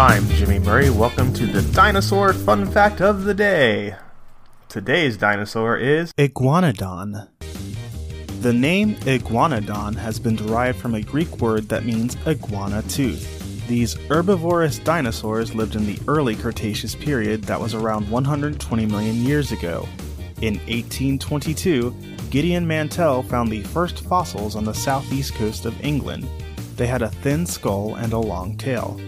I'm Jimmy Murray. Welcome to the Dinosaur Fun Fact of the Day. Today's dinosaur is Iguanodon. The name Iguanodon has been derived from a Greek word that means iguana tooth. These herbivorous dinosaurs lived in the early Cretaceous period that was around 120 million years ago. In 1822, Gideon Mantell found the first fossils on the southeast coast of England. They had a thin skull and a long tail.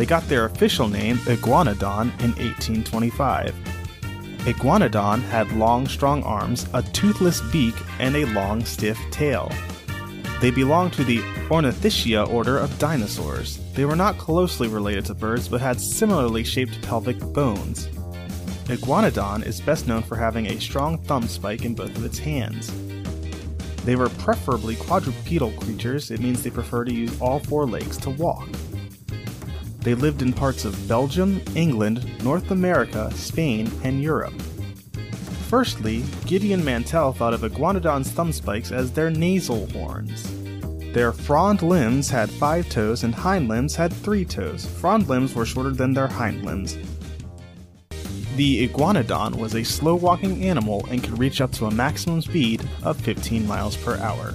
They got their official name Iguanodon in 1825. Iguanodon had long, strong arms, a toothless beak, and a long, stiff tail. They belonged to the Ornithischia order of dinosaurs. They were not closely related to birds but had similarly shaped pelvic bones. Iguanodon is best known for having a strong thumb spike in both of its hands. They were preferably quadrupedal creatures, it means they prefer to use all four legs to walk. They lived in parts of Belgium, England, North America, Spain, and Europe. Firstly, Gideon Mantell thought of iguanodon's thumb spikes as their nasal horns. Their frond limbs had five toes and hind limbs had three toes. Frond limbs were shorter than their hind limbs. The iguanodon was a slow walking animal and could reach up to a maximum speed of 15 miles per hour.